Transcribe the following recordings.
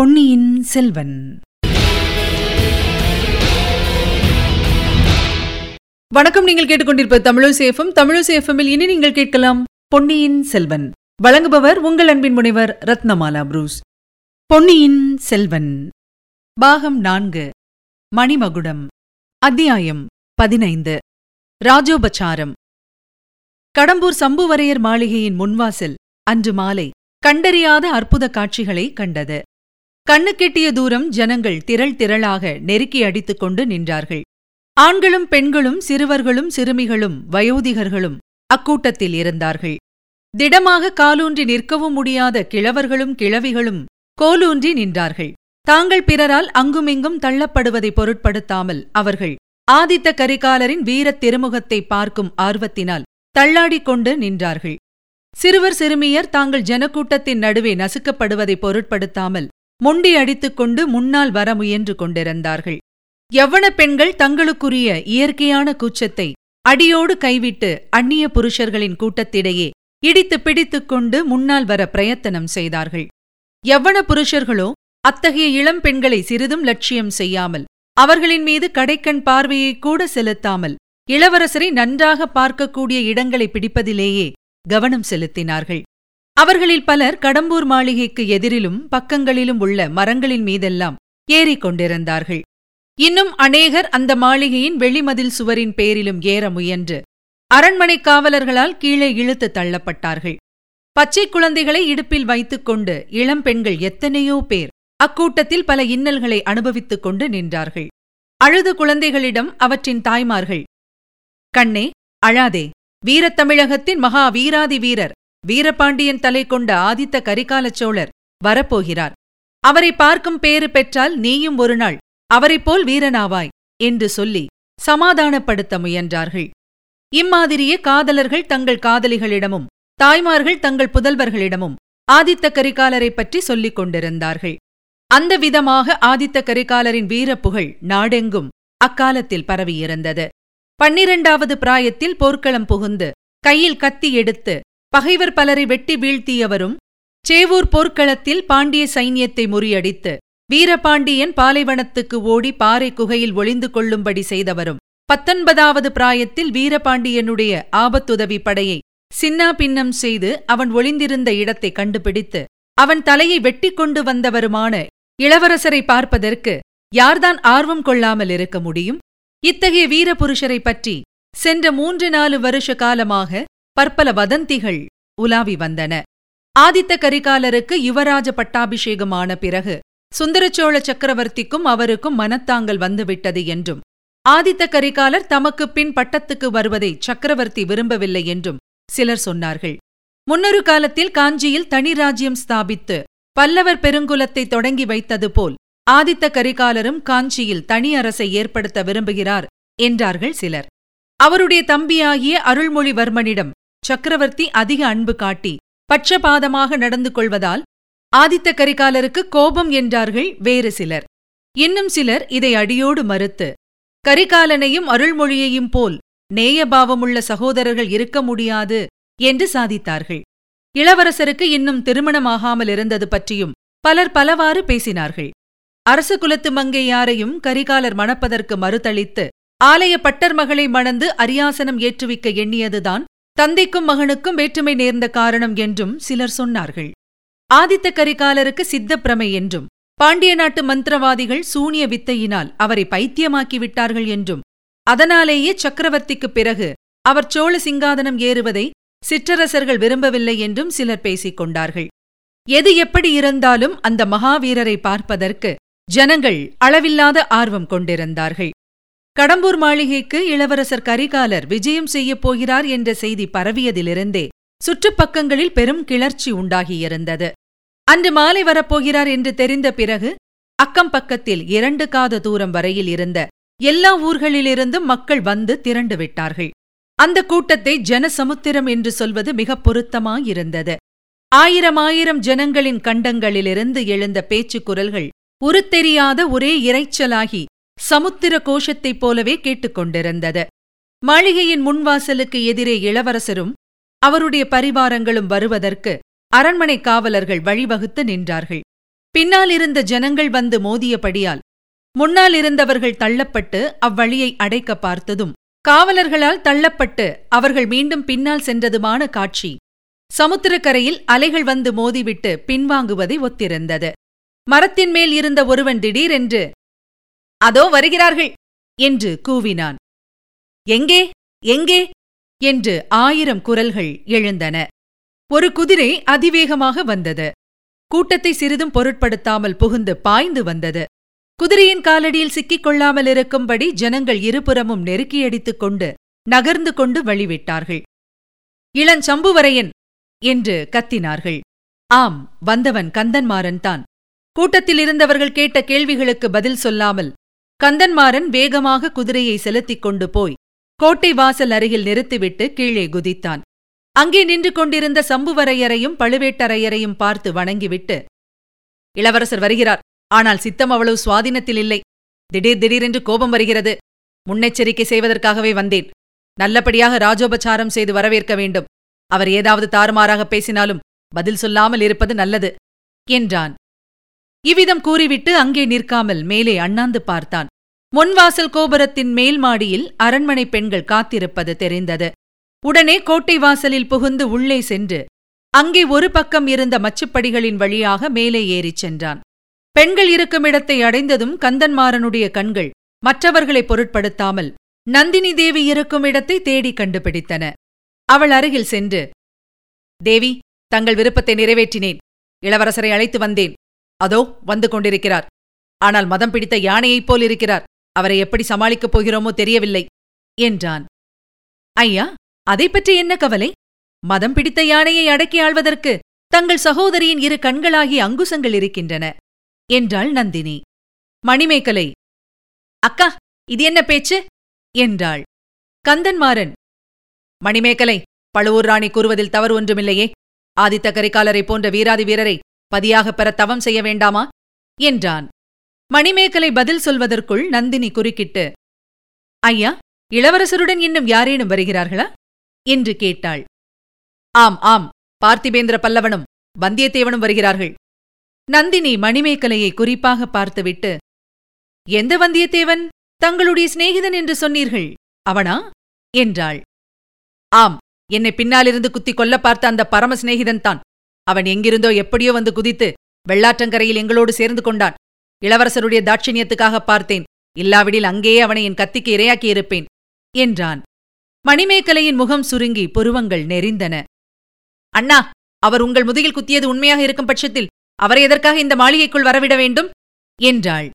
பொன்னியின் செல்வன். வணக்கம் நீங்கள் கேட்டுக்கொண்டிருப்ப தமிழசேஃபம் தமிழசேஃபமில் இனி நீங்கள் கேட்கலாம் பொன்னியின் செல்வன். வழங்குபவர் உங்கள் அன்பின் முனைவர் ரத்னமாலா புரூஸ். பொன்னியின் செல்வன். பாகம் நான்கு. மணிமகுடம். அத்தியாயம் பதினைந்து. ராஜோபச்சாரம். கடம்பூர் சம்புவரையர் மாளிகையின் முன்வாசல் அன்று மாலை கண்டறியாத அற்புத காட்சிகளை கண்டது. கண்ணுக்கெட்டிய தூரம் ஜனங்கள் திரள் திரளாக நெருக்கி அடித்துக் கொண்டு நின்றார்கள். ஆண்களும் பெண்களும் சிறுவர்களும் சிறுமிகளும் வயோதிகர்களும் அக்கூட்டத்தில் இருந்தார்கள். திடமாக காலூன்றி நிற்கவும் முடியாத கிழவர்களும் கிழவிகளும் கோலூன்றி நின்றார்கள். தாங்கள் பிறரால் அங்குமிங்கும் தள்ளப்படுவதை பொருட்படுத்தாமல் அவர்கள் ஆதித்த கரிகாலரின் வீரத் திருமுகத்தை பார்க்கும் ஆர்வத்தினால் தள்ளாடிக் கொண்டு நின்றார்கள். சிறுவர் சிறுமியர் தாங்கள் ஜனக்கூட்டத்தின் நடுவே நசுக்கப்படுவதை பொருட்படுத்தாமல் முண்டி அடித்துக்கொண்டு முன்னால் வர முயன்று கொண்டிருந்தார்கள். யவ்வன பெண்கள் தங்களுக்குரிய இயற்கையான கூச்சத்தை அடியோடு கைவிட்டு அந்நிய புருஷர்களின் கூட்டத்திடையே இடித்து பிடித்துக் கொண்டு முன்னால் வர பிரயத்தனம் செய்தார்கள். யவ்வன புருஷர்களோ அத்தகைய இளம் பெண்களை சிறிதும் லட்சியம் செய்யாமல் அவர்களின் மீது கடைக்கண் பார்வையை கூட செலுத்தாமல் இளவரசரை நன்றாக பார்க்கக்கூடிய இடங்களை பிடிப்பதிலேயே கவனம் செலுத்தினார்கள். அவர்களில் பலர் கடம்பூர் மாளிகைக்கு எதிரிலும் பக்கங்களிலும் உள்ள மரங்களின் மீதெல்லாம் ஏறிக் கொண்டிருந்தார்கள் இன்னும் அநேகர் அந்த மாளிகையின் வெளிமதில் சுவரின் பேரிலும் ஏற முயன்று அரண்மனை காவலர்களால் கீழே இழுத்து தள்ளப்பட்டார்கள். பச்சை குழந்தைகளை இடுப்பில் வைத்துக் கொண்டு இளம் பெண்கள் எத்தனையோ பேர் அக்கூட்டத்தில் பல இன்னல்களை அனுபவித்துக் கொண்டு நின்றார்கள். அழுது குழந்தைகளிடம் அவற்றின் தாய்மார்கள் கண்ணே அழாதே வீரத்தமிழகத்தின் மகா வீராதி வீரர் வீரபாண்டியன் தலை கொண்ட ஆதித்த கரிகால சோழர் வரப்போகிறார். அவரை பார்க்கும் பேறு பெற்றால் நீயும் ஒரு நாள் அவரைப்போல் வீரனாவாய் என்று சொல்லி சமாதானப்படுத்த முயன்றார்கள். இம்மாதிரியே காதலர்கள் தங்கள் காதலிகளிடமும் தாய்மார்கள் தங்கள் புதல்வர்களிடமும் ஆதித்த கரிகாலரை பற்றி சொல்லிக் கொண்டிருந்தார்கள். அந்த விதமாக ஆதித்த கரிகாலரின் வீரப்புகழ் நாடெங்கும் அக்காலத்தில் பரவியிருந்தது. பன்னிரண்டாவது பிராயத்தில் போர்க்களம் புகுந்து கையில் கத்தி எடுத்து பகைவர் பலரை வெட்டி வீழ்த்தியவரும் சேவூர் போர்க்களத்தில் பாண்டிய சைன்யத்தை முறியடித்து வீரபாண்டியன் பாலைவனத்துக்கு ஓடி பாறை குகையில் ஒளிந்து கொள்ளும்படி செய்தவரும். பத்தொன்பதாவது பிராயத்தில் வீரபாண்டியனுடைய ஆபத்துதவி படையை சின்னா பின்னம் செய்து அவன் ஒளிந்திருந்த இடத்தை கண்டுபிடித்து அவன் தலையை வெட்டி கொண்டு வந்தவருமான இளவரசரை பார்ப்பதற்கு யார்தான் ஆர்வம் கொள்ளாமல் இருக்க முடியும்? இத்தகைய வீரபுருஷரை பற்றி சென்ற மூன்று நாலு வருஷ காலமாக பற்பல வதந்திகள் உலாவி வந்தன. ஆதித்த கரிகாலருக்கு யுவராஜ பட்டாபிஷேகமான பிறகு சுந்தரச்சோழ சக்கரவர்த்திக்கும் அவருக்கும் மனத்தாங்கல் வந்துவிட்டது என்றும் ஆதித்த கரிகாலர் தமக்கு பின் பட்டத்துக்கு வருவதை சக்கரவர்த்தி விரும்பவில்லை என்றும் சிலர் சொன்னார்கள். முன்னொரு காலத்தில் காஞ்சியில் தனி ராஜ்யம் ஸ்தாபித்து பல்லவர் பெருங்குலத்தை தொடங்கி வைத்தது போல் ஆதித்த கரிகாலரும் காஞ்சியில் தனி அரசை ஏற்படுத்த விரும்புகிறார் என்றார்கள் சிலர். அவருடைய தம்பியாகிய அருள்மொழிவர்மனிடம் சக்கரவர்த்தி அதிக அன்பு காட்டி பட்சபாதமாக நடந்து கொள்வதால் ஆதித்த கரிகாலருக்கு கோபம் என்றார்கள் வேறு சிலர். இன்னும் சிலர் இதை அடியோடு மறுத்து கரிகாலனையும் அருள்மொழியையும் போல் நேயபாவமுள்ள சகோதரர்கள் இருக்க முடியாது என்று சாதித்தார்கள். இளவரசருக்கு இன்னும் திருமணமாகாமல் இருந்தது பற்றியும் பலர் பலவாறு பேசினார்கள். அரச குலத்து மங்கையாரையும் கரிகாலர் மணப்பதற்கு மறுதளித்து ஆலய பட்டர் மகளை மணந்து அரியாசனம் ஏற்றுவிக்க எண்ணியதுதான் தந்தைக்கும் மகனுக்கும் வேற்றுமை நேர்ந்த காரணம் என்றும் சிலர் சொன்னார்கள். ஆதித்த கரிகாலருக்கு சித்தப்பிரமை என்றும் பாண்டிய நாட்டு மந்திரவாதிகள் சூனிய வித்தையினால் அவரை பைத்தியமாக்கி விட்டார்கள் என்றும் அதனாலேயே சக்கரவர்த்திக்குப் பிறகு அவர் சோழ சிங்காதனம் ஏறுவதை சிற்றரசர்கள் விரும்பவில்லை என்றும் சிலர் பேசிக் கொண்டார்கள். எது எப்படி இருந்தாலும் அந்த மகாவீரரை பார்ப்பதற்கு ஜனங்கள் அளவில்லாத ஆர்வம் கொண்டிருந்தார்கள். கடம்பூர் மாளிகைக்கு இளவரசர் கரிகாலர் விஜயம் செய்யப் போகிறார் என்ற செய்தி பரவியதிலிருந்தே சுற்றுப்பக்கங்களில் பெரும் கிளர்ச்சி உண்டாகியிருந்தது. அன்று மாலை வரப்போகிறார் என்று தெரிந்த பிறகு அக்கம் பக்கத்தில் இரண்டு காத தூரம் வரையில் இருந்த எல்லா ஊர்களிலிருந்தும் மக்கள் வந்து திரண்டு விட்டார்கள். அந்த கூட்டத்தை ஜனசமுத்திரம் என்று சொல்வது மிக பொருத்தமாயிருந்தது. ஆயிரம் ஆயிரம் ஜனங்களின் கண்டங்களிலிருந்து எழுந்த பேச்சுக் குரல்கள் உருத்தெரியாத ஒரே இரைச்சலாகி சமுத்திர கோஷத்தைப் போலவே கேட்டுக்கொண்டிருந்தது. மாளிகையின் முன்வாசலுக்கு எதிரே இளவரசரும் அவருடைய பரிவாரங்களும் வருவதற்கு அரண்மனை காவலர்கள் வழிவகுத்து நின்றார்கள். பின்னாலிருந்த ஜனங்கள் வந்து மோதியபடியால் முன்னால் இருந்தவர்கள் தள்ளப்பட்டு அவ்வழியை அடைக்க பார்த்ததும் காவலர்களால் தள்ளப்பட்டு அவர்கள் மீண்டும் பின்னால் சென்றதுமான காட்சி சமுத்திரக்கரையில் அலைகள் வந்து மோதிவிட்டு பின்வாங்குவதை ஒத்திருந்தது. மரத்தின் மேல் இருந்த ஒருவன் திடீரென்று அதோ வருகிறார்கள் என்று கூவினான். எங்கே எங்கே? என்று ஆயிரம் குரல்கள் எழுந்தன. ஒரு குதிரை அதிவேகமாக வந்தது. கூட்டத்தை சிறிதும் பொருட்படுத்தாமல் புகுந்து பாய்ந்து வந்தது. குதிரையின் காலடியில் சிக்கிக் கொள்ளாமல் இருக்கும்படி ஜனங்கள் இருபுறமும் நெருக்கியடித்துக் கொண்டு நகர்ந்து கொண்டு வழிவிட்டார்கள். இளஞ்சம்புவரையன் என்று கத்தினார்கள். ஆம் வந்தவன் கந்தன்மாறன் தான் கூட்டத்தில் இருந்தவர்கள் கேட்ட கேள்விகளுக்கு பதில் சொல்லாமல் கந்தன்மாறன் வேகமாக குதிரையை செலுத்திக் கொண்டு போய் கோட்டை வாசல் அருகில் நிறுத்திவிட்டு கீழே குதித்தான். அங்கே நின்று கொண்டிருந்த சம்புவரையரையும் பழுவேட்டரையரையும் பார்த்து வணங்கிவிட்டு இளவரசர் வருகிறார். ஆனால் சித்தம் அவ்வளவு சுவாதீனத்தில் இல்லை. திடீர் திடீரென்று கோபம் வருகிறது. முன்னெச்சரிக்கை செய்வதற்காகவே வந்தேன். நல்லபடியாக ராஜோபச்சாரம் செய்து வரவேற்க வேண்டும். அவர் ஏதாவது தாறுமாறாக பேசினாலும் பதில் சொல்லாமல் இருப்பது நல்லது என்றான். இவ்விதம் கூறிவிட்டு அங்கே நிற்காமல் மேலே அண்ணாந்து பார்த்தான். முன்வாசல் கோபுரத்தின் மேல் மாடியில் அரண்மனை பெண்கள் காத்திருப்பது தெரிந்தது. உடனே கோட்டை வாசலில் புகுந்து உள்ளே சென்று அங்கே ஒரு பக்கம் இருந்த மச்சுப்படிகளின் வழியாக மேலே ஏறிச் சென்றான். பெண்கள் இருக்கும் இடத்தை அடைந்ததும் கந்தன்மாறனுடைய கண்கள் மற்றவர்களை பொருட்படுத்தாமல் நந்தினி தேவி இருக்கும் இடத்தை தேடி கண்டுபிடித்தன. அவள் அருகில் சென்று தேவி தங்கள் விருப்பத்தை நிறைவேற்றினேன். இளவரசரை அழைத்து வந்தேன். அதோ வந்து கொண்டிருக்கிறார். ஆனால் மதம் பிடித்த யானையைப் போல் இருக்கிறார். அவரை எப்படி சமாளிக்கப் போகிறோமோ தெரியவில்லை என்றான். ஐயா அதை பற்றி என்ன கவலை? மதம் பிடித்த யானையை அடக்கி ஆள்வதற்கு தங்கள் சகோதரியின் இரு கண்களாகிய அங்குசங்கள் இருக்கின்றன என்றாள் நந்தினி. மணிமேகலை அக்கா இது என்ன பேச்சு? என்றாள். கந்தன்மாறன் மணிமேகலை பழுவூர் ராணி கூறுவதில் தவறு ஒன்றுமில்லையே. ஆதித்த கரிகாலரை போன்ற வீராதி வீரரை பதியாகப் பெற தவம் செய்ய வேண்டாமா? என்றான். மணிமேகலை பதில் சொல்வதற்குள் நந்தினி குறுக்கிட்டு ஐயா இளவரசருடன் இன்னும் யாரேனும் வருகிறார்களா? என்று கேட்டாள். ஆம் ஆம் பார்த்திபேந்திர பல்லவனும் வந்தியத்தேவனும் வருகிறார்கள். நந்தினி மணிமேகலையை குறிப்பாக பார்த்துவிட்டு எந்த வந்தியத்தேவன்? தங்களுடைய சிநேகிதன் என்று சொன்னீர்கள் அவனா? என்றாள். ஆம் என்னை பின்னாலிருந்து குத்திக் கொல்ல பார்த்த அந்த பரம சிநேகிதன்தான் அவன் எங்கிருந்தோ எப்படியோ வந்து குதித்து வெள்ளாற்றங்கரையில் எங்களோடு சேர்ந்து கொண்டான். இளவரசருடைய தாட்சிணியத்துக்காக பார்த்தேன். இல்லாவிடில் அங்கேயே அவனை என் கத்திக்கு இரையாக்கியிருப்பேன் என்றான். மணிமேகலையின் முகம் சுருங்கி புருவங்கள் நெறிந்தன அண்ணா அவர் உங்கள் முதுகில் குத்தியது உண்மையாக இருக்கும் பட்சத்தில் அவரை எதற்காக இந்த மாளிகைக்குள் வரவிட வேண்டும்? என்றாள்.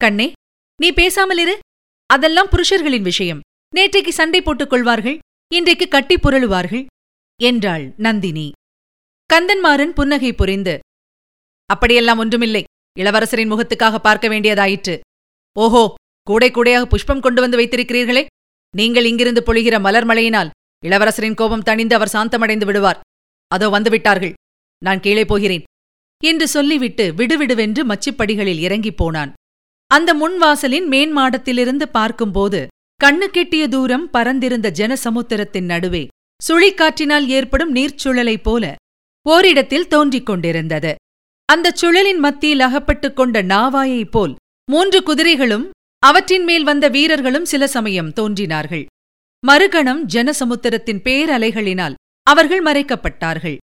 கண்ணே நீ பேசாமல் இரு. அதெல்லாம் புருஷர்களின் விஷயம். நேற்றைக்கு சண்டை போட்டுக் கொள்வார்கள் இன்றைக்கு கட்டி புரளுவார்கள் என்றாள் நந்தினி. கந்தன்மாறன் புன்னகை புரிந்து அப்படியெல்லாம் ஒன்றுமில்லை. இளவரசரின் முகத்துக்காக பார்க்க வேண்டியதாயிற்று. ஓஹோ கூடை கூடையாக புஷ்பம் கொண்டு வந்து வைத்திருக்கிறீர்களே. நீங்கள் இங்கிருந்து பொழிகிற மலர்மலையினால் இளவரசரின் கோபம் தணிந்து அவர் சாந்தமடைந்து விடுவார். அதோ வந்துவிட்டார்கள். நான் கீழே போகிறேன். என்று சொல்லிவிட்டு விடுவிடுவென்று மச்சிப்படிகளில் இறங்கிப் போனான். அந்த முன்வாசலின் மேன்மாடத்திலிருந்து பார்க்கும்போது கண்ணு கெட்டிய தூரம் பறந்திருந்த ஜனசமுத்திரத்தின் நடுவே சுழிக்காற்றினால் ஏற்படும் நீர்ச்சுழலைப் போல ஓரிடத்தில் தோன்றிக் கொண்டிருந்தது. அந்தச் சுழலின் மத்தியில் அகப்பட்டுக் கொண்ட நாவாயைப் போல் மூன்று குதிரைகளும் அவற்றின் மேல் வந்த வீரர்களும் சில சமயம் தோன்றினார்கள். மறுகணம் ஜனசமுத்திரத்தின் பேரலைகளினால் அவர்கள் மறைக்கப்பட்டார்கள்.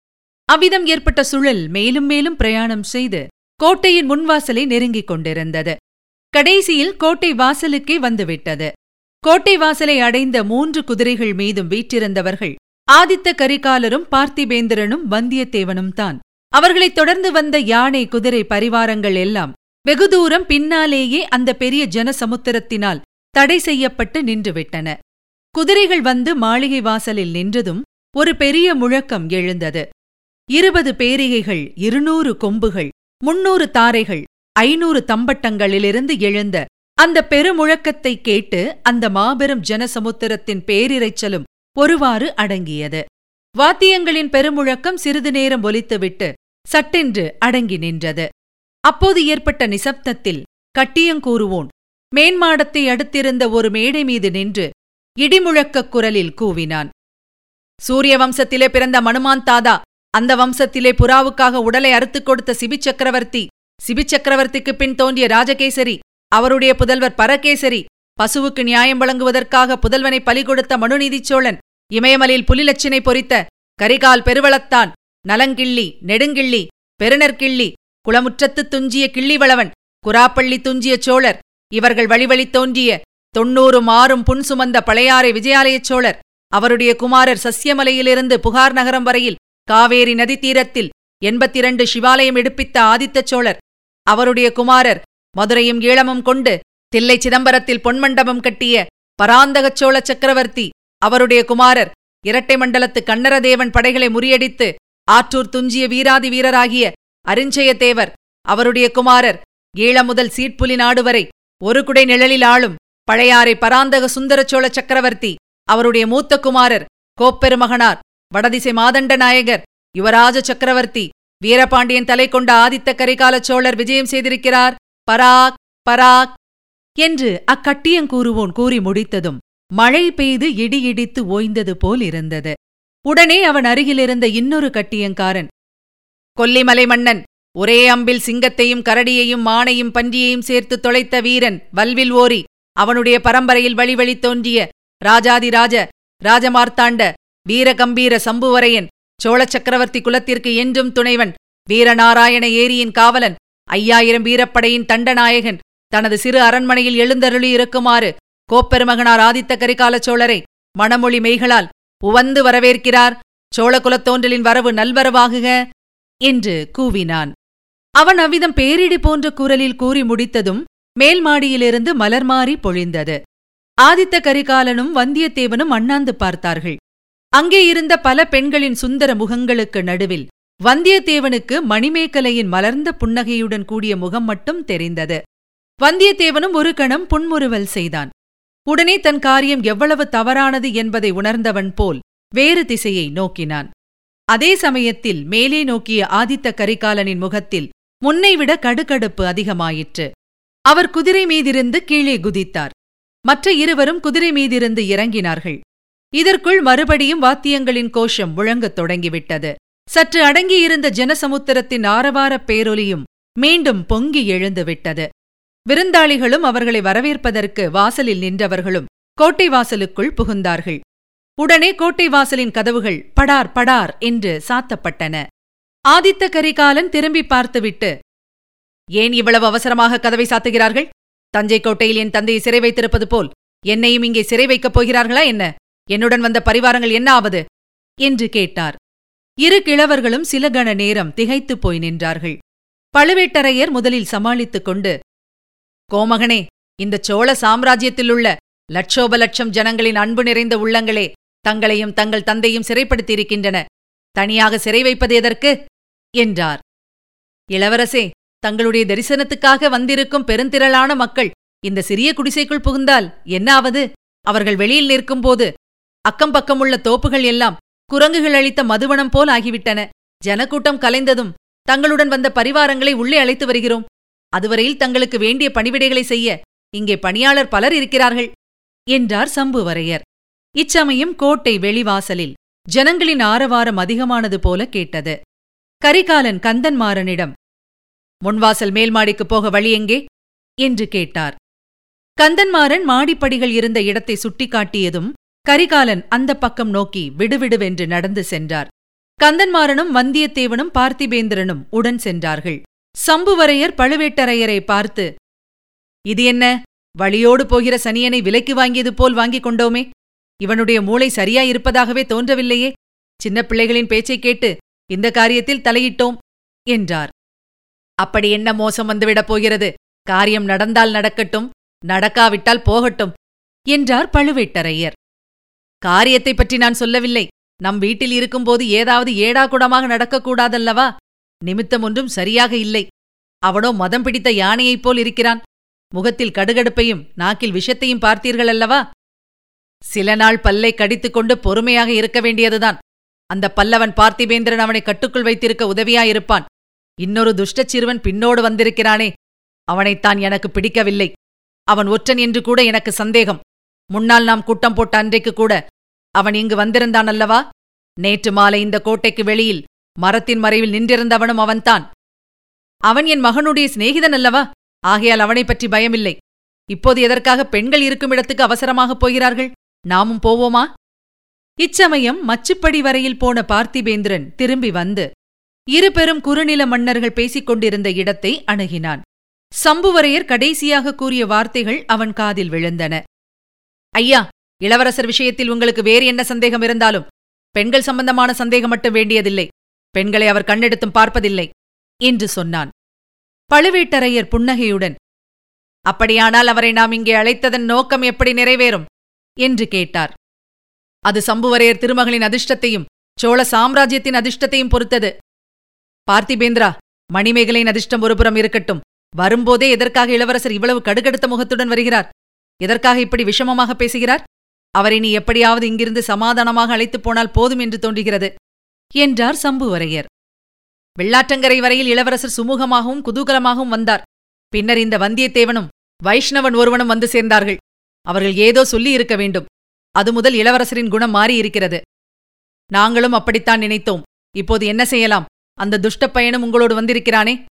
அவ்விதம் ஏற்பட்ட சுழல் மேலும் மேலும் பிரயாணம் செய்து கோட்டையின் முன்வாசலை நெருங்கிக் கொண்டிருந்தது. கடைசியில் கோட்டை வாசலுக்கே வந்துவிட்டது. கோட்டை வாசலை அடைந்த மூன்று குதிரைகள் மீதும் வீற்றிருந்தவர்கள் ஆதித்த கரிகாலரும் பார்த்திபேந்திரனும் வந்தியத்தேவனும் தான். அவர்களைத் தொடர்ந்து வந்த யானை குதிரை பரிவாரங்கள் எல்லாம் வெகு தூரம் பின்னாலேயே அந்த பெரிய ஜனசமுத்திரத்தினால் தடை செய்யப்பட்டு நின்றுவிட்டன. குதிரைகள் வந்து மாளிகை வாசலில் நின்றதும் ஒரு பெரிய முழக்கம் எழுந்தது. இருபது பேரிகைகள் இருநூறு கொம்புகள் முன்னூறு தாரைகள் ஐநூறு தம்பட்டங்களிலிருந்து எழுந்த அந்த பெருமுழக்கத்தைக் கேட்டு அந்த மாபெரும் ஜனசமுத்திரத்தின் பேரிரைச்சலும் ஒருவாறு அடங்கியது. வாத்தியங்களின் பெருமுழக்கம் சிறிது நேரம் ஒலித்துவிட்டு சட்டென்று அடங்கி நின்றது. அப்போது ஏற்பட்ட நிசப்தத்தில் கட்டியங்கூறுவோன் மேன்மாடத்தை அடுத்திருந்த ஒரு மேடை மீது நின்று இடிமுழக்கக் குரலில் கூவினான். சூரிய வம்சத்திலே பிறந்த மனுமான் தாதா அந்த வம்சத்திலே புறாவுக்காக உடலை அறுத்துக் கொடுத்த சிபி சக்கரவர்த்தி சிபி சக்கரவர்த்திக்கு பின் தோன்றிய ராஜகேசரி அவருடைய புதல்வர் பரகேசரி பசுவுக்கு நியாயம் வழங்குவதற்காக புதல்வனை பலி கொடுத்த மனுநீதிச் இமயமலையில் புலிலட்சினை பொறித்த கரிகால் பெருவளத்தான் நலங்கிள்ளி நெடுங்கிள்ளி பெருநர்கிள்ளி குளமுற்றத்து துஞ்சிய கிள்ளிவளவன் குராப்பள்ளி துஞ்சிய சோழர் இவர்கள் வழிவழி தோன்றிய தொன்னூறு மாறும் புன் சுமந்த பழையாறை விஜயாலயச் சோழர் அவருடைய குமாரர் சசியமலையிலிருந்து புகார் நகரம் வரையில் காவேரி நதி தீரத்தில் எண்பத்திரண்டு சிவாலயம் எடுப்பித்த ஆதித்த சோழர் அவருடைய குமாரர் மதுரையும் ஈழமும் கொண்டு தில்லை சிதம்பரத்தில் பொன்மண்டபம் கட்டிய பராந்தகச் சோழ சக்கரவர்த்தி அவருடைய குமாரர் இரட்டை மண்டலத்து கண்ணரதேவன் படைகளை முறியடித்து ஆற்றூர் துஞ்சிய வீராதி வீரராகிய அரிஞ்சயத்தேவர் அவருடைய குமாரர் ஈழ முதல் சீட்புலி நாடு வரை ஒரு குடை நிழலில் ஆளும் பழையாறை பராந்தக சுந்தரச்சோழ சக்கரவர்த்தி அவருடைய மூத்த குமாரர் கோப்பெருமகனார் வடதிசை மாதண்ட நாயகர் யுவராஜ சக்கரவர்த்தி வீரபாண்டியன் தலை கொண்ட ஆதித்த கரிகால சோழர் விஜயம் செய்திருக்கிறார். பராக் பராக் என்று அக்கட்டியங்கூறுவோன் கூறி முடித்ததும் மழை பெய்து இடி இடித்து ஓய்ந்தது போல் இருந்தது உடனே அவன் அருகிலிருந்த இன்னொரு கட்டியங்காரன் கொல்லிமலை மன்னன் ஒரே அம்பில் சிங்கத்தையும் கரடியையும் மானையும் பன்றியையும் சேர்த்து தொலைத்த வீரன் வல்வில் ஓரி அவனுடைய பரம்பரையில் வழிவழி தோன்றிய ராஜாதிராஜ ராஜமார்த்தாண்ட வீரகம்பீர சம்புவரையன் சோழ சக்கரவர்த்தி குலத்திற்கு என்றும் துணைவன் வீரநாராயண ஏரியின் காவலன் ஐயாயிரம் வீரப்படையின் தண்டநாயகன் தனது சிறு அரண்மனையில் எழுந்தருளி இருக்குமாறு கோப்பெருமகனார் ஆதித்த கரிகால சோழரை மணமொழி மெய்களால் உவந்து வரவேற்கிறார். சோழகுலத்தோன்றலின் வரவு நல்வரவாகுக என்று கூவினான். அவன் அவ்விதம் பேரிடி போன்ற குரலில் கூறி முடித்ததும் மேல் மாடியிலிருந்து மலர் மாறி பொழிந்தது. ஆதித்த கரிகாலனும் வந்தியத்தேவனும் அண்ணாந்து பார்த்தார்கள். அங்கே இருந்த பல பெண்களின் சுந்தர முகங்களுக்கு நடுவில் வந்தியத்தேவனுக்கு மணிமேகலையின் மலர்ந்த புன்னகையுடன் கூடிய முகம் மட்டும் தெரிந்தது. வந்தியத்தேவனும் ஒரு கணம் புன்முறுவல் செய்தான். உடனே தன் காரியம் எவ்வளவு தவறானது என்பதை உணர்ந்தவன் போல் வேறு திசையை நோக்கினான். அதே சமயத்தில் மேலே நோக்கிய ஆதித்த கரிகாலனின் முகத்தில் முன்னைவிட கடுகடுப்பு அதிகமாயிற்று. அவர் குதிரை மீதிருந்து கீழே குதித்தார். மற்ற இருவரும் குதிரை மீதிருந்து இறங்கினார்கள். இதற்குள் மறுபடியும் வாத்தியங்களின் கோஷம் முழங்கத் தொடங்கிவிட்டது. சற்று அடங்கியிருந்த ஜனசமுத்திரத்தின் ஆரவாரப் பேரொலியும் மீண்டும் பொங்கி எழுந்துவிட்டது. விருந்தாளிகளும் அவர்களை வரவேற்பதற்கு வாசலில் நின்றவர்களும் கோட்டை வாசலுக்குள் புகுந்தார்கள். உடனே கோட்டை வாசலின் கதவுகள் படார் படார் என்று சாத்தப்பட்டன. ஆதித்த கரிகாலன் திரும்பி பார்த்துவிட்டு ஏன் இவ்வளவு அவசரமாக கதவை சாத்துகிறார்கள்? தஞ்சை கோட்டையில் என் தந்தையை சிறை வைத்திருப்பது போல் என்னையும் இங்கே சிறை வைக்கப் போகிறார்களா என்ன? என்னுடன் வந்த பரிவாரங்கள் என்ன ஆவது? என்று கேட்டார். இரு கிழவர்களும் சில கண நேரம் திகைத்துப் போய் நின்றார்கள். பழுவேட்டரையர் முதலில் சமாளித்துக் கொண்டு கோமகனே இந்த சோழ சாம்ராஜ்யத்திலுள்ள லட்சோப லட்சம் ஜனங்களின் அன்பு நிறைந்த உள்ளங்களே தங்களையும் தங்கள் தந்தையும் சிறைப்படுத்தியிருக்கின்றன. தனியாக சிறை வைப்பது எதற்கு? என்றார். இளவரசே தங்களுடைய தரிசனத்துக்காக வந்திருக்கும் பெருந்திரளான மக்கள் இந்த சிறிய குடிசைக்குள் புகுந்தால் என்ன ஆவது? அவர்கள் வெளியில் நிற்கும்போது அக்கம் பக்கமுள்ள தோப்புகள் எல்லாம் குரங்குகள் அளித்த மதுவனம் போல் ஆகிவிட்டன. ஜனக்கூட்டம் கலைந்ததும் தங்களுடன் வந்த பரிவாரங்களை உள்ளே அழைத்து வருகிறோம். அதுவரையில் தங்களுக்கு வேண்டிய பணிவிடைகளை செய்ய இங்கே பணியாளர் பலர் இருக்கிறார்கள் என்றார் சம்புவரையர். இச்சமயம் கோட்டை வெளிவாசலில் ஜனங்களின் ஆரவாரம் அதிகமானது போல கேட்டது. கரிகாலன் கந்தன்மாறனிடம் முன்வாசல் மேல்மாடிக்குப் போக வழி எங்கே? என்று கேட்டார். கந்தன்மாறன் மாடிப்படிகள் இருந்த இடத்தை சுட்டிக்காட்டியதும் கரிகாலன் அந்த பக்கம் நோக்கி விடுவிடுவென்று நடந்து சென்றார். கந்தன்மாறனும் வந்தியத்தேவனும் பார்த்திபேந்திரனும் உடன் சென்றார்கள். சம்புவரையர் பழுவேட்டரையரை பார்த்து இது என்ன? வழியோடு போகிற சனியனை விலைக்கு வாங்கியது போல் வாங்கிக் கொண்டோமே. இவனுடைய மூளை சரியாயிருப்பதாகவே தோன்றவில்லையே. சின்ன பிள்ளைகளின் பேச்சைக் கேட்டு இந்த காரியத்தில் தலையிட்டோம் என்றார். அப்படி என்ன மோசம் வந்துவிடப் போகிறது? காரியம் நடந்தால் நடக்கட்டும் நடக்காவிட்டால் போகட்டும் என்றார் பழுவேட்டரையர். காரியத்தைப் பற்றி நான் சொல்லவில்லை. நம் வீட்டில் இருக்கும்போது ஏதாவது ஏடாகுடமாக நடக்கக்கூடாதல்லவா? நிமித்தம் ஒன்றும் சரியாக இல்லை. அவனோ மதம் பிடித்த யானையைப் போல் இருக்கிறான். முகத்தில் கடுகடுப்பையும் நாக்கில் விஷத்தையும் பார்த்தீர்கள் அல்லவா? சில நாள் பல்லை கடித்துக்கொண்டு பொறுமையாக இருக்க வேண்டியதுதான். அந்த பல்லவன் பார்த்திபேந்திரன் அவனை கட்டுக்குள் வைத்திருக்க உதவியாயிருப்பான். இன்னொரு துஷ்டச் சிறுவன் பின்னோடு வந்திருக்கிறானே. அவனைத்தான் எனக்கு பிடிக்கவில்லை. அவன் ஒற்றன் என்று கூட எனக்கு சந்தேகம். முன்னால் நாம் கூட்டம் போட்ட அன்றைக்கு கூட அவன் இங்கு வந்திருந்தான் அல்லவா? நேற்று மாலை இந்த கோட்டைக்கு வெளியில் மரத்தின் மறைவில் நின்றிருந்தவனும் அவன்தான். அவன் என் மகனுடைய சிநேகிதன் அல்லவா? ஆகையால் அவனைப் பற்றி பயமில்லை. இப்போது எதற்காக பெண்கள் இருக்கும் இடத்துக்கு அவசரமாகப் போகிறார்கள்? நாமும் போவோமா? இச்சமயம் மச்சுப்படி வரையில் போன பார்த்திபேந்திரன் திரும்பி வந்து இரு பெரும் குறுநில மன்னர்கள் பேசிக் கொண்டிருந்த இடத்தை அணுகினான். சம்புவரையர் கடைசியாக கூறிய வார்த்தைகள் அவன் காதில் விழுந்தன. ஐயா இளவரசர் விஷயத்தில் உங்களுக்கு வேறு என்ன சந்தேகம் இருந்தாலும் பெண்கள் சம்பந்தமான சந்தேகம் மட்டும் வேண்டியதில்லை. பெண்களை அவர் கண்ணெடுத்தும் பார்ப்பதில்லை என்று சொன்னான். பழுவேட்டரையர் புன்னகையுடன் அப்படியானால் அவரை நாம் இங்கே அழைத்ததன் நோக்கம் எப்படி நிறைவேறும்? என்று கேட்டார். அது சம்புவரையர் திருமகளின் அதிர்ஷ்டத்தையும் சோழ சாம்ராஜ்யத்தின் அதிர்ஷ்டத்தையும் பொறுத்தது. பார்த்திபேந்திரா மணிமேகலையின் அதிர்ஷ்டம் ஒருபுறம் இருக்கட்டும். வரும்போதே எதற்காக இளவரசர் இவ்வளவு கடுகடுத்த முகத்துடன் வருகிறார்? எதற்காக இப்படி விஷமமாக பேசுகிறார்? அவரை நீ எப்படியாவது இங்கிருந்து சமாதானமாக அழைத்துப் போனால் போதும் என்று தோன்றுகிறது. என்றார் சம்புவரையர். வெள்ளாற்றங்கரை வரையில் இளவரசர் சுமூகமாகவும் குதூகலமாகவும் வந்தார். பின்னர் இந்த வந்தியத்தேவனும் வைஷ்ணவன் ஒருவனும் வந்து சேர்ந்தார்கள். அவர்கள் ஏதோ சொல்லி இருக்க வேண்டும். அது முதல் இளவரசரின் குணம் மாறியிருக்கிறது. நாங்களும் அப்படித்தான் நினைத்தோம். இப்போது என்ன செய்யலாம்? அந்த துஷ்ட பையனும் உங்களோடு வந்திருக்கிறானே?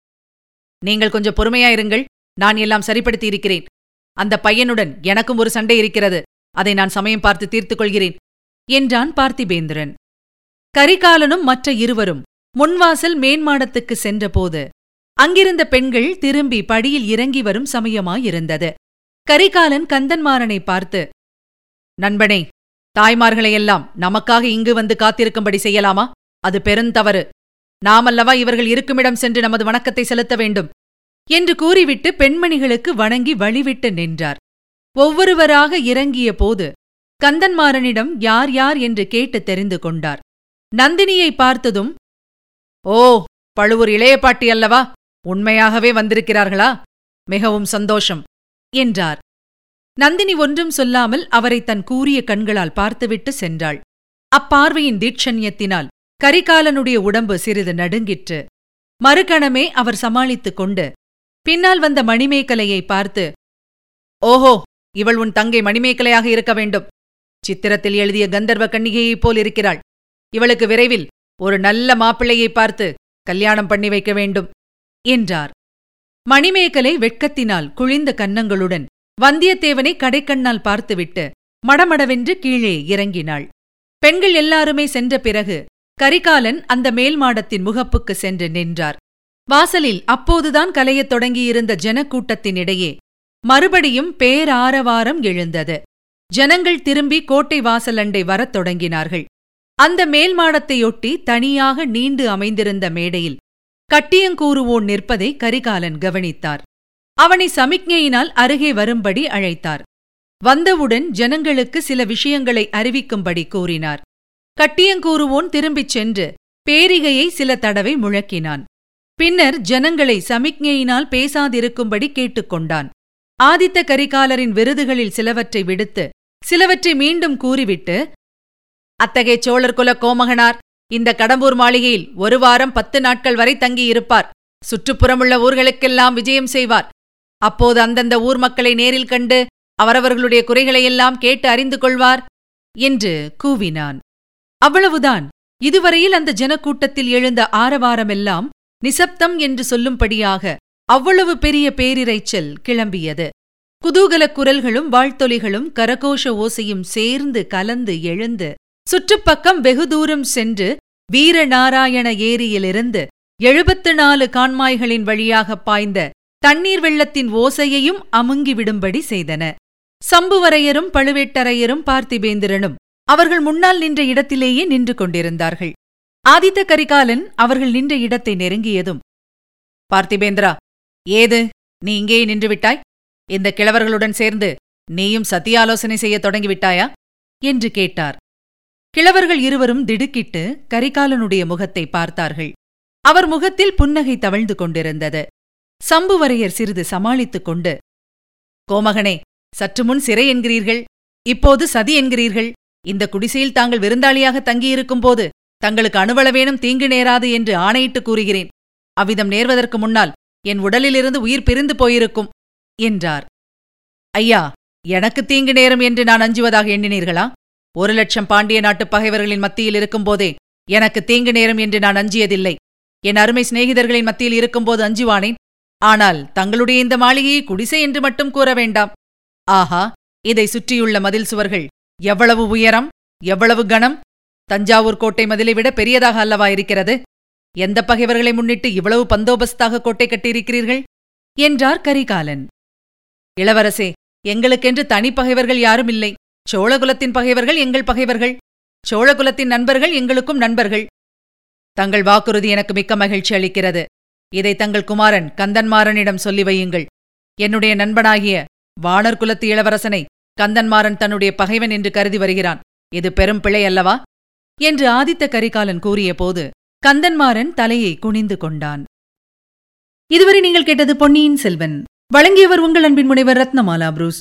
நீங்கள் கொஞ்சம் பொறுமையாயிருங்கள். நான் எல்லாம் சரிப்படுத்தி இருக்கிறேன் அந்த பையனுடன் எனக்கும் ஒரு சண்டை இருக்கிறது. அதை நான் சமயம் பார்த்து தீர்த்துக் கொள்கிறேன். என்றான் பார்த்திபேந்திரன். கரிகாலனும் மற்ற இருவரும் முன்வாசல் மேன்மாடத்துக்கு சென்றபோது அங்கிருந்த பெண்கள் திரும்பி படியில் இறங்கி வரும் சமயமாயிருந்தது. கரிகாலன் கந்தன்மாறனை பார்த்து நண்பனே தாய்மார்களையெல்லாம் நமக்காக இங்கு வந்து காத்திருக்கும்படி செய்யலாமா? அது பெருந்தவறு. நாமல்லவா இவர்கள் இருக்குமிடம் சென்று நமது வணக்கத்தை செலுத்த வேண்டும் என்று கூறிவிட்டு பெண்மணிகளுக்கு வணங்கி வழிவிட்டு நின்றார். ஒவ்வொருவராக இறங்கிய போது கந்தன்மாறனிடம் யார் யார் என்று கேட்டு தெரிந்து கொண்டார். நந்தினியை பார்த்ததும் ஓ பழுவூர் இளைய பாட்டி அல்லவா? உண்மையாகவே வந்திருக்கிறார்களா? மிகவும் சந்தோஷம் என்றார். நந்தினி ஒன்றும் சொல்லாமல் அவரை தன் கூரிய கண்களால் பார்த்துவிட்டு சென்றாள். அப்பார்வையின் தீட்சண்யத்தினால் கரிகாலனுடைய உடம்பு சிறிது நடுங்கிற்று. மறுகணமே அவர் சமாளித்துக் கொண்டு பின்னால் வந்த மணிமேகலையை பார்த்து ஓஹோ இவள் உன் தங்கை மணிமேகலையாக இருக்க வேண்டும். சித்திரத்தில் எழுதிய கந்தர்வ கன்னிகையைப் போல் இருக்கிறாள். இவளுக்கு விரைவில் ஒரு நல்ல மாப்பிள்ளையை பார்த்து கல்யாணம் பண்ணி வைக்க வேண்டும் என்றார். மணிமேகலை வெட்கத்தினால் குழிந்த கன்னங்களுடன் வந்தியத்தேவனை கடைக்கண்ணால் பார்த்துவிட்டு மடமடவென்று கீழே இறங்கினாள். பெண்கள் எல்லாருமே சென்ற பிறகு கரிகாலன் அந்த மேல் மாடத்தின் முகப்புக்கு சென்று நின்றார். வாசலில் அப்போதுதான் கலையத் தொடங்கியிருந்த ஜனக்கூட்டத்தினிடையே மறுபடியும் பேராரவாரம் எழுந்தது. ஜனங்கள் திரும்பி கோட்டை வாசலண்டை வரத் தொடங்கினார்கள். அந்த மேல் மாடத்தையொட்டி தனியாக நீண்டு அமைந்திருந்த மேடையில் கட்டியங்கூறுவோன் நிற்பதை கரிகாலன் கவனித்தார். அவனை சமிக்ஞையினால் அருகே வரும்படி அழைத்தார். வந்தவுடன் ஜனங்களுக்கு சில விஷயங்களை அறிவிக்கும்படி கூறினார். கட்டியங்கூறுவோன் திரும்பிச் சென்று பேரிகையை சில தடவை முழக்கினான். பின்னர் ஜனங்களை சமிக்ஞையினால் பேசாதிருக்கும்படி கேட்டுக்கொண்டான். ஆதித்த கரிகாலரின் விருதுகளில் சிலவற்றை விடுத்து சிலவற்றை மீண்டும் கூறிவிட்டு அத்தகைய சோழர் குல கோமகனார் இந்த கடம்பூர் மாளிகையில் ஒரு வாரம் பத்து நாட்கள் வரை தங்கியிருப்பார். சுற்றுப்புறமுள்ள ஊர்களுக்கெல்லாம் விஜயம் செய்வார். அப்போது அந்தந்த ஊர் மக்களை நேரில் கண்டு அவரவர்களுடைய குறைகளையெல்லாம் கேட்டு அறிந்து கொள்வார் என்று கூவினான். அவ்வளவுதான். இதுவரையில் அந்த ஜனக்கூட்டத்தில் எழுந்த ஆரவாரமெல்லாம் நிசப்தம் என்று சொல்லும்படியாக அவ்வளவு பெரிய பேரிரைச்சல் கிளம்பியது. குதூகலக் குரல்களும் வாழ்த்தொலிகளும் கரகோஷ ஓசையும் சேர்ந்து கலந்து எழுந்து சுற்றுப்பக்கம் வெகு தூரம் சென்று வீரநாராயண ஏரியிலிருந்து எழுபத்து நாலு கான்மாய்களின் வழியாகப் பாய்ந்த தண்ணீர் வெள்ளத்தின் ஓசையையும் அமுங்கிவிடும்படி செய்தன. சம்புவரையரும் பழுவேட்டரையரும் பார்த்திபேந்திரனும் அவர்கள் முன்னால் நின்ற இடத்திலேயே நின்று கொண்டிருந்தார்கள். ஆதித்த கரிகாலன் அவர்கள் நின்ற இடத்தை நெருங்கியதும் பார்த்திபேந்திரா ஏது? நீ இங்கேயே நின்றுவிட்டாய் இந்த கிழவர்களுடன் சேர்ந்து நீயும் சத்தியாலோசனை செய்யத் தொடங்கிவிட்டாயா என்று கேட்டார். கிழவர்கள் இருவரும் திடுக்கிட்டு கரிகாலனுடைய முகத்தை பார்த்தார்கள். அவர் முகத்தில் புன்னகை தவழ்ந்து கொண்டிருந்தது. சம்புவரையர் சிறிது சமாளித்துக் கொண்டு கோமகனே சற்று முன் சிறை என்கிறீர்கள். இப்போது சதி என்கிறீர்கள். இந்த குடிசையில் தாங்கள் விருந்தாளியாக தங்கியிருக்கும் போது தங்களுக்கு அணுவளவேனும் தீங்கு நேராது என்று ஆணையிட்டு கூறுகிறேன். அவ்விதம் நேர்வதற்கு முன்னால் என் உடலிலிருந்து உயிர் பிரிந்து போயிருக்கும் என்றார். ஐயா எனக்கு தீங்கு நேரும் என்று நான் அஞ்சுவதாக எண்ணினீர்களா? ஒரு லட்சம் பாண்டிய நாட்டுப் பகைவர்களின் மத்தியில் இருக்கும்போதே எனக்கு தீங்கு நேரும் என்று நான் அஞ்சியதில்லை. என் அருமை சிநேகிதர்களின் மத்தியில் இருக்கும்போது அஞ்சுவானேன்? ஆனால் தங்களுடைய இந்த மாளிகையை குடிசை என்று மட்டும் கூற வேண்டாம். ஆஹா இதை சுற்றியுள்ள மதில் சுவர்கள் எவ்வளவு உயரம் எவ்வளவு கனம் தஞ்சாவூர் கோட்டை மதிலை விட பெரியதாக அல்லவா இருக்கிறது? எந்த பகைவர்களை முன்னிட்டு இவ்வளவு பந்தோபஸ்தாக கோட்டை கட்டியிருக்கிறீர்கள்? என்றார் கரிகாலன். இளவரசே எங்களுக்கென்று தனிப்பகைவர்கள் யாரும் இல்லை. சோழகுலத்தின் பகைவர்கள் எங்கள் பகைவர்கள். சோழகுலத்தின் நண்பர்கள் எங்களுக்கும் நண்பர்கள். தங்கள் வாக்குறுதி எனக்கு மிக்க மகிழ்ச்சி அளிக்கிறது. இதை தங்கள் குமாரன் கந்தன்மாறனிடம் சொல்லி வையுங்கள். என்னுடைய நண்பனாகிய வானர் குலத்து இளவரசனை கந்தன்மாறன் தன்னுடைய பகைவன் என்று கருதி வருகிறான். இது பெரும் பிழை அல்லவா? என்று ஆதித்த கரிகாலன் கூறியபோது கந்தன்மாறன் தலையை குனிந்து கொண்டான். இதுவரை நீங்கள் கேட்டது பொன்னியின் செல்வன். வழங்கியவர் உங்கள் அன்பின் முனைவர் ரத்னமாலா புரூஸ்.